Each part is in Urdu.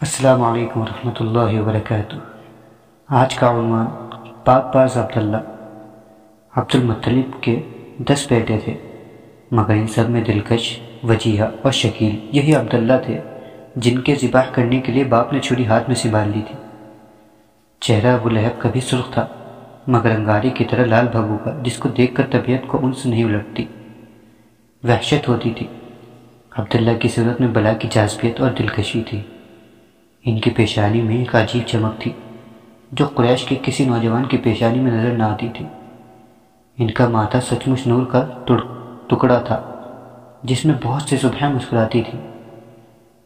السلام علیکم ورحمۃ اللہ وبرکاتہ۔ آج کا عنوان پاک باز عبداللہ عبد المطلب کے دس بیٹے تھے، مگر ان سب میں دلکش، وجیہ اور شکیل یہی عبداللہ تھے جن کے ذبح کرنے کے لیے باپ نے چھری ہاتھ میں سنبھال لی تھی۔ چہرہ ابو لہب کبھی سرخ تھا، مگر انگاری کی طرح لال بھگو کا، جس کو دیکھ کر طبیعت کو انس نہیں الٹتی۔ وحشت ہوتی تھی۔ عبداللہ کی صورت میں بلا کی جاذبیت اور دلکشی تھی۔ ان کی پیشانی میں ایک عجیب چمک تھی، جو قریش کے کسی نوجوان کی پیشانی میں نظر نہ آتی تھی۔ ان کا ماتھا سچ مچ نور کا ٹکڑا تھا، جس میں بہت سے صبح مسکراتی تھی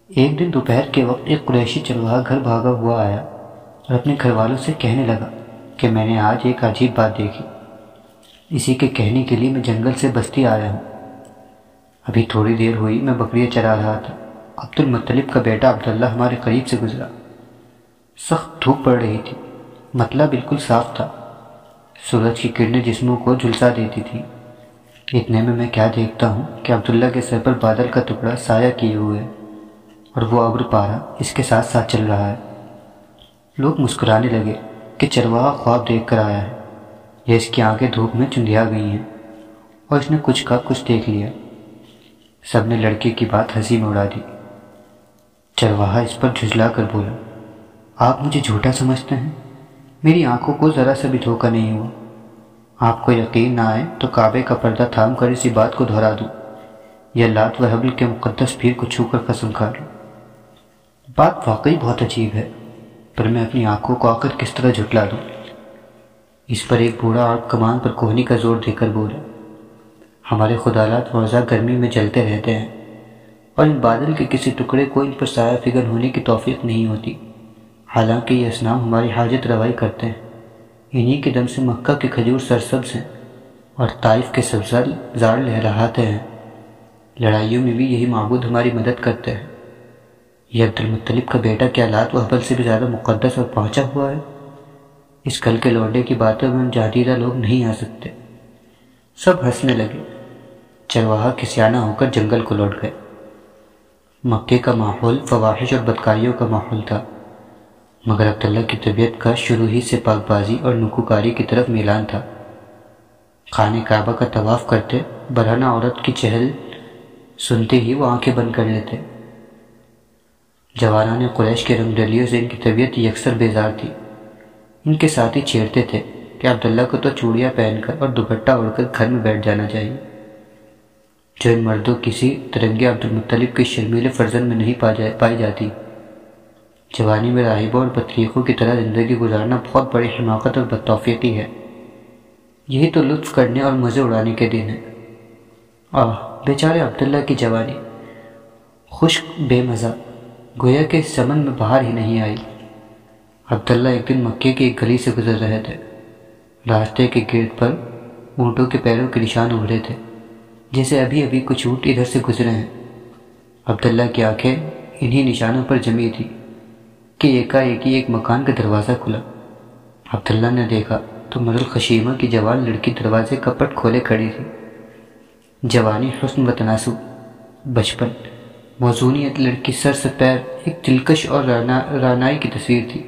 ایک دن دوپہر کے وقت ایک قریشی چلوہا گھر بھاگا ہوا آیا اور اپنے گھر والوں سے کہنے لگا کہ میں نے آج ایک عجیب بات دیکھی۔ اسی کے کہنے کے لیے میں جنگل سے بستی آیا ہوں۔ ابھی تھوڑی دیر ہوئی، میں بکریاں چرا رہا تھا۔ عبد المطلب کا بیٹا عبداللہ ہمارے قریب سے گزرا۔ سخت دھوپ پڑ رہی تھی۔ مطلع بالکل صاف تھا۔ سورج کی کرنیں جسموں کو جھلسا دیتی تھی اتنے میں میں کیا دیکھتا ہوں کہ عبداللہ کے سر پر بادل کا ٹکڑا سایہ کیے ہوئے اور وہ ابر پارا اس کے ساتھ ساتھ چل رہا ہے۔ لوگ مسکرانے لگے کہ چرواہا خواب دیکھ کر آیا ہے۔ یہ اس کی آنکھیں دھوپ میں چندیا گئی ہیں اور اس نے کچھ کا کچھ دیکھ لیا۔ سب نے لڑکے کی بات ہنسی میں اڑا دی۔ چرواہا اس پر جھجلا کر بولا، آپ مجھے جھوٹا سمجھتے ہیں؟ میری آنکھوں کو ذرا سا بھی دھوکہ نہیں ہوا۔ آپ کو یقین نہ آئے تو کعبے کا پردہ تھام کر اسی بات کو دہرا دوں یا لات و حبل کے مقدس پیر کو چھو کر قسم کھا لوں بات واقعی بہت عجیب ہے، پر میں اپنی آنکھوں کو آ کر کس طرح جھٹلا دوں؟ اس پر ایک بوڑھا اور کمان پر کوہنی کا زور دے کر بولا، ہمارے خدالات روزہ گرمی میں جلتے رہتے ہیں۔ اور ان بادل کے کسی ٹکڑے کو ان پر سایہ فگر ہونے کی توفیق نہیں ہوتی۔ حالانکہ یہ اسنام ہماری حاجت روائی کرتے ہیں۔ انہی کے دم سے مکہ کے کھجور سرسبز ہیں اور طائف کے سبزہ زار لہراتے ہیں۔ لڑائیوں میں بھی یہی معبود ہماری مدد کرتے ہیں۔ یہ عبد المطلب کا بیٹا کیا لات و حبل سے بھی زیادہ مقدس اور پہنچا ہوا ہے؟ اس کل کے لوڈے کی باتوں میں ہم جادیدہ لوگ نہیں آ سکتے۔ سب ہنسنے لگے۔ چرواہا کسیانہ ہو کر جنگل کو لوٹ گئے۔ مکے کا ماحول فواہش اور بدکاریوں کا ماحول تھا۔ مگر عبداللہ کی طبیعت کا شروع ہی سے پاک بازی اور نکوکاری کی طرف میلان تھا۔ خانے کعبہ کا طواف کرتے برہنہ عورت کی چہل سنتے ہی وہ آنکھیں بند کر لیتے۔ جوانان قریش کے رنگ ڈلیوں سے ان کی طبیعت یکسر بیزار تھی۔ ان کے ساتھی چھیڑتے تھے کہ عبداللہ کو تو چوڑیاں پہن کر اور دوپٹہ اڑ کر گھر میں بیٹھ جانا چاہیے۔ جو ان مردوں کسی ترنگے عبد المطلب کی شرمیل فرزن میں نہیں پائی جاتی۔ جوانی میں راہبوں اور بطریقوں کی طرح زندگی گزارنا بہت بڑی حماقت اور بدتوفیقی ہے۔ یہی تو لطف کرنے اور مزے اڑانے کے دن ہیں۔ آہ، بیچارے عبداللہ کی جوانی۔ خشک، بے مزہ۔ گویا کہ اس چمن میں باہر ہی نہیں آئی۔ عبداللہ ایک دن مکے کی ایک گلی سے گزر رہے تھے۔ راستے کے گرد پر اونٹوں کے پیروں کے نشان ابھرے تھے۔ جیسے ابھی ابھی کچھ اونٹ ادھر سے گزرے ہیں۔ عبداللہ کی آنکھیں انہی نشانوں پر جمی تھی کہ ایکا ایکی ایک مکان کا دروازہ کھلا۔ عبداللہ نے دیکھا تو مدل خشیمہ کی جوان لڑکی دروازے کا پٹ کھولے کھڑی تھی۔ جوانی حسن و تناسب، بچپن، موزونیت لڑکی سر سے پیر، ایک دلکش اور رانائی کی تصویر تھی۔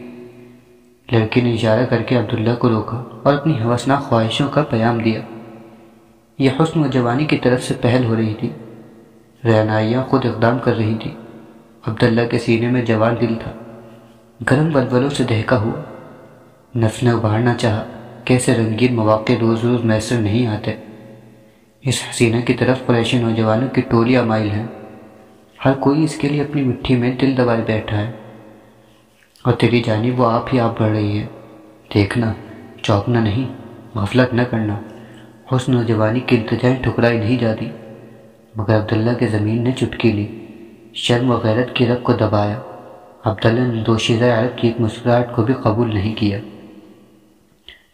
لڑکی نے اشارہ کر کے عبداللہ کو روکا اور اپنی حوثناک خواہشوں کا پیام دیا۔ یہ حسن و جوانی کی طرف سے پہل ہو رہی تھی۔ رعنائیاں خود اقدام کر رہی تھی۔ عبداللہ کے سینے میں جوان دل تھا۔ گرم بلبلوں سے دہکا ہوا۔ نفس نے ابھارنا چاہا۔ کیسے رنگین مواقع روز روز میسر نہیں آتے۔ اس حسینہ کی طرف قریشی نوجوانوں کی ٹولیاں مائل ہیں۔ ہر کوئی اس کے لیے اپنی مٹھی میں دل دبائے بیٹھا ہے۔ اور تیری جانب وہ آپ ہی آپ بڑھ رہی ہے۔ دیکھنا، چوکنا نہیں، غفلت نہ کرنا۔ حسن و جوانی کی انتظار ٹھکرائی نہیں جاتی، مگر عبداللہ کے زمین نے چٹکی لی، شرم و غیرت کی رب کو دبایا۔ عبداللہ نے دوشیزہ عرب کی ایک مسکراہٹ کو بھی قبول نہیں کیا۔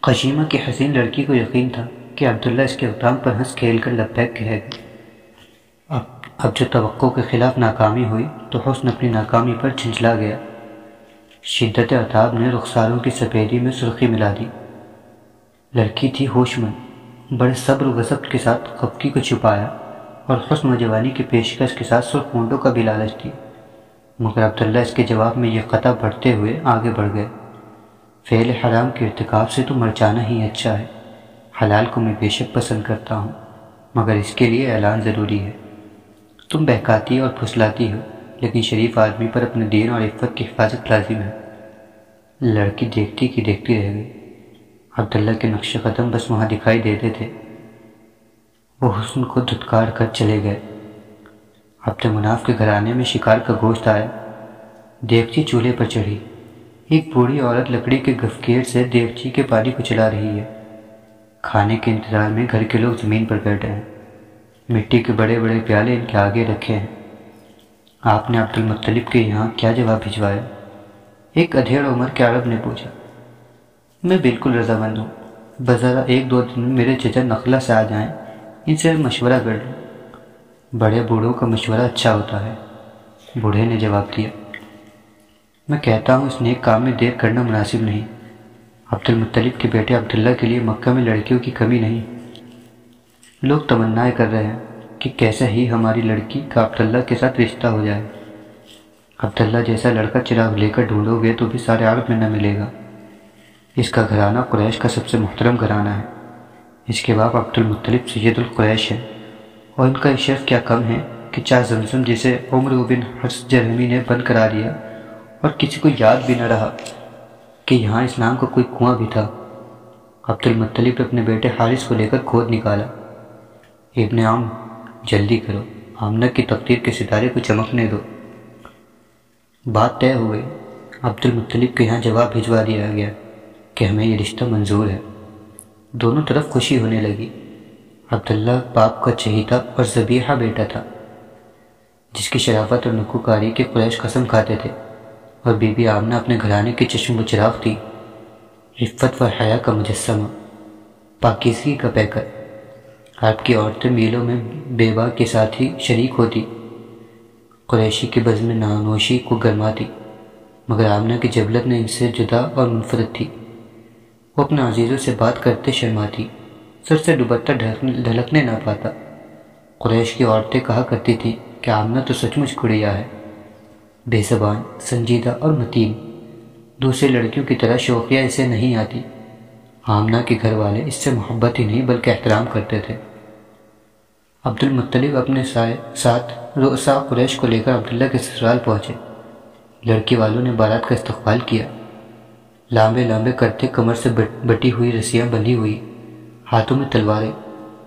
قشیمہ کی حسین لڑکی کو یقین تھا کہ عبداللہ اس کے اقدام پر ہنس کھیل کر لبیک کہے گا اب اب جو توقع کے خلاف ناکامی ہوئی تو حسن اپنی ناکامی پر جھنجلا گیا۔ شدت عطاب نے رخساروں کی سفیدی میں سرخی ملا دی۔ لڑکی تھی ہوش مند۔ بڑے صبر و غصب کے ساتھ خفکی کو چھپایا اور حسن و جوانی کی پیشکش کے ساتھ سرخ مونڈوں کا بھی لالچ تھی مگر عبداللہ اس کے جواب میں یہ قطع بڑھتے ہوئے آگے بڑھ گئے۔ فعل حرام کے ارتکاب سے تو مر جانا ہی اچھا ہے۔ حلال کو میں بے شک پسند کرتا ہوں، مگر اس کے لیے اعلان ضروری ہے۔ تم بہکاتی اور پھسلاتی ہو، لیکن شریف آدمی پر اپنے دین اور عفت کی حفاظت لازم ہے۔ لڑکی دیکھتی کی دیکھتی رہ گئی۔ عبداللہ کے نقش قدم بس وہاں دکھائی دیتے تھے۔ وہ حسن کو دھتکار کر چلے گئے۔ عبد مناف کے گھرانے میں شکار کا گوشت آیا۔ دیگچی چولہے پر چڑھی۔ ایک بوڑھی عورت لکڑی کے گفکیر سے دیگچی کے پانی کو چلا رہی ہے۔ کھانے کے انتظار میں گھر کے لوگ زمین پر بیٹھے ہیں۔ مٹی کے بڑے بڑے پیالے ان کے آگے رکھے ہیں۔ آپ نے عبد المطلب کے یہاں کیا جواب بھجوایا؟ ایک ادھیڑ عمر کے عرب نے پوچھا۔ میں بالکل رضامند ہوں۔ بذرا ایک دو دن میرے چچا نخلا سے آ جائیں، ان سے مشورہ کر لوں۔ بڑے بوڑھوں کا مشورہ اچھا ہوتا ہے۔ بوڑھے نے جواب دیا۔ میں کہتا ہوں، اس نیک کام میں دیر کرنا مناسب نہیں۔ عبد المطلب کے بیٹے عبداللہ کے لیے مکہ میں لڑکیوں کی کمی نہیں۔ لوگ تمنائیں کر رہے ہیں کہ کیسے ہی ہماری لڑکی کا عبداللہ کے ساتھ رشتہ ہو جائے۔ عبداللہ جیسا لڑکا چراغ لے کر ڈھونڈو گے تو بھی سارے عرب میں نہ ملے گا۔ اس کا گھرانہ قریش کا سب سے محترم گھرانہ ہے۔ اس کے باپ عبد المطلب سید القریش ہے اور ان کا شیف کیا کم ہے کہ چاہ زمزم جسے عمر بن حرس جرمی نے بند کرا دیا اور کسی کو یاد بھی نہ رہا کہ یہاں اسلام کا کوئی کنواں بھی تھا۔ عبد المطلب اپنے بیٹے حارث کو لے کر کھود نکالا۔ ابن عام جلدی کرو، آمنہ کی تقدیر کے ستارے کو چمکنے دو۔ بات طے ہوئے عبد المطلب کے یہاں جواب بھجوا دیا گیا۔ کہ ہمیں یہ رشتہ منظور ہے۔ دونوں طرف خوشی ہونے لگی۔ عبداللہ باپ کا چہیتا اور زبیحہ بیٹا تھا، جس کی شرافت اور نکوکاری کے قریش قسم کھاتے تھے۔ اور بی بی آمنہ اپنے گھرانے کی چشم و چراغ تھی۔ رفت و حیا کا مجسمہ، پاکیزگی کا پیکر۔ آپ کی عورتیں میلوں میں بیوہ کے ساتھ ہی شریک ہوتی۔ قریشی کے بزم نانوشی کو گرماتی، مگر آمنہ کی جبلت نے ان سے جدا اور منفرد تھی۔ وہ اپنے عزیزوں سے بات کرتے شرماتی، سر سے ڈبتہ ڈھلکنے نہ پاتا۔ قریش کی عورتیں کہا کرتی تھیں کہ آمنہ تو سچ مچ گڑیا ہے۔ بے زبان، سنجیدہ اور متین۔ دوسرے لڑکیوں کی طرح شوقیہ اسے نہیں آتی۔ آمنہ کے گھر والے اس سے محبت ہی نہیں بلکہ احترام کرتے تھے۔ عبد المطلب اپنے ساتھ روسا قریش کو لے کر عبداللہ کے سسرال پہنچے۔ لڑکی والوں نے بارات کا استقبال کیا۔ لامبے لامبے کرتے کمر سے بٹی ہوئی رسیاں بندھی ہوئی۔ ہاتھوں میں تلواریں۔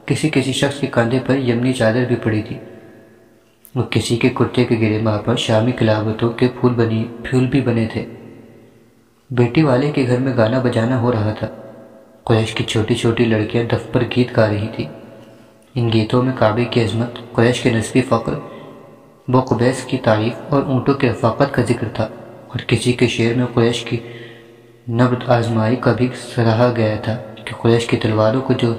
کسی کسی شخص کے کاندھے پر یمنی چادر بھی پڑی تھی۔ اور کسی کے کرتے کے گرے ماہ پر شامی کلاوتوں کے پھول بنی پھول بھی بنے تھے۔ بیٹی والے کے گھر میں گانا بجانا ہو رہا تھا۔ قریش کی چھوٹی چھوٹی لڑکیاں دف پر گیت گا رہی تھی۔ ان گیتوں میں کعبے کی عظمت، قریش کے نسبی فقر، بقبیس کی تعریف اور اونٹوں کے رفاقت کا ذکر تھا۔ اور کسی کے شعر میں قریش کی نبرد آزمائی کا بھی سراہا گیا تھا کہ قریش کی تلواروں کو جو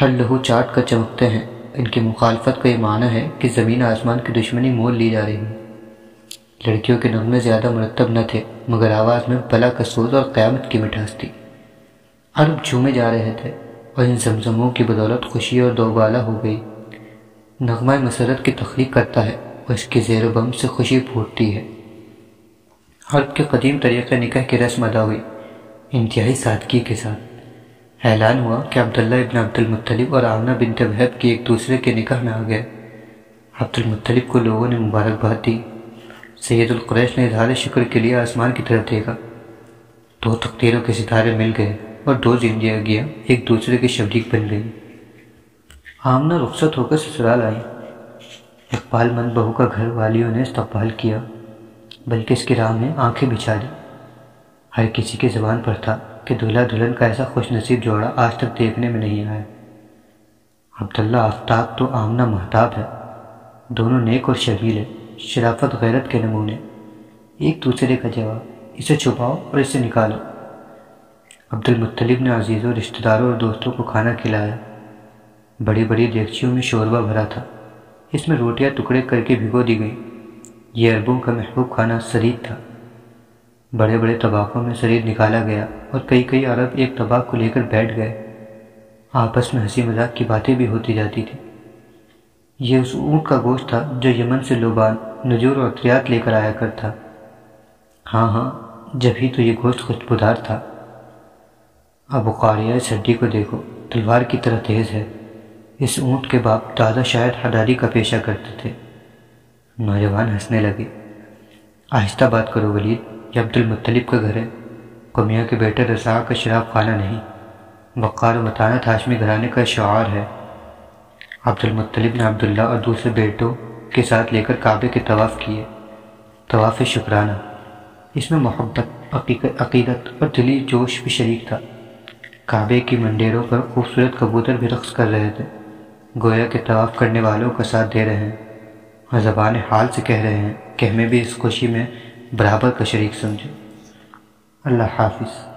ہر لہو چاٹ کر چمکتے ہیں، ان کی مخالفت کا یہ معنی ہے کہ زمین آسمان کی دشمنی مول لی جا رہی ہے۔ لڑکیوں کے نغمے زیادہ مرتب نہ تھے، مگر آواز میں بلا کا سوز اور قیامت کی مٹھاس تھی۔ عرب جھومے جا رہے تھے اور ان زمزموں کی بدولت خوشی اور دوبالا ہو گئی۔ نغمہ مسرت کی تخلیق کرتا ہے اور اس کے زیر و بم سے خوشی پھوٹتی ہے۔ حرب کے قدیم طریقے نکاح کی رسم ادا ہوئی۔ انتہائی سادگی کے ساتھ۔ اعلان ہوا کہ عبداللہ ابن عبد المطلب اور آمنہ بنت وحب کی ایک دوسرے کے نکاح میں آ گئے۔ عبد المطلب کو لوگوں نے مبارکباد دی۔ سید القریش نے اظہار شکر کے لیے آسمان کی طرف دیکھا۔ دو تقدیروں کے ستارے مل گئے اور دو زندگیاں ایک دوسرے کے شبریک بن گئی۔ آمنہ رخصت ہو کر سسرال آئی۔ اقبال مند بہو کا گھر والیوں نے استقبال کیا۔ بلکہ اس کی راہ میں آنکھیں بچھا دی ہر کسی کی زبان پر تھا کہ دلہا دلہن کا ایسا خوش نصیب جوڑا آج تک دیکھنے میں نہیں آیا۔ عبداللہ آفتاب تو آمنہ محتاب ہے۔ دونوں نیک اور شبیل ہے شرافت، غیرت کے نمونے۔ ایک دوسرے کا جواب، اسے چھپاؤ اور اسے نکالو۔ عبد المطلب نے عزیزوں رشتہ داروں اور دوستوں کو کھانا کھلایا۔ بڑی بڑی دیگچیوں میں شوربہ بھرا تھا۔ اس میں روٹیاں، ٹکڑے کر کے بھگو دی گئیں۔ یہ عربوں کا محبوب کھانا سرید تھا۔ بڑے بڑے طباقوں میں سرید نکالا گیا اور کئی کئی عرب ایک طباق کو لے کر بیٹھ گئے۔ آپس میں ہنسی مذاق کی باتیں بھی ہوتی جاتی تھیں۔ یہ اس اونٹ کا گوشت تھا جو یمن سے لوبان، نجور اور اطریات لے کر آیا کرتا۔ ہاں ہاں جب ہی تو یہ گوشت خوشبودار تھا۔ اب قاریہ اس ہڈی کو دیکھو، تلوار کی طرح تیز ہے۔ اس اونٹ کے باپ دادا شاید حداری کا پیشہ کرتے تھے۔ نوجوان ہنسنے لگے۔ آہستہ بات کرو ولید، یہ عبد المطلب کا گھر ہے۔ قمیہ کے بیٹے رضا کا شراب خانہ نہیں۔ وقار متانت ہاشمی گھرانے کا شعار ہے۔ عبد المطلب نے عبداللہ اور دوسرے بیٹوں کے ساتھ لے کر کعبے کے طواف کیے طواف شکرانہ۔ اس میں محبت عقیدت اور دلی جوش بھی شریک تھا۔ کعبے کی منڈیروں پر خوبصورت کبوتر بھی رقص کر رہے تھے۔ گویا کے طواف کرنے والوں کا ساتھ دے رہے ہیں۔ اور زبان حال سے کہہ رہے ہیں کہ ہمیں بھی اس خوشی میں برابر کا شریک سمجھو۔ اللہ حافظ۔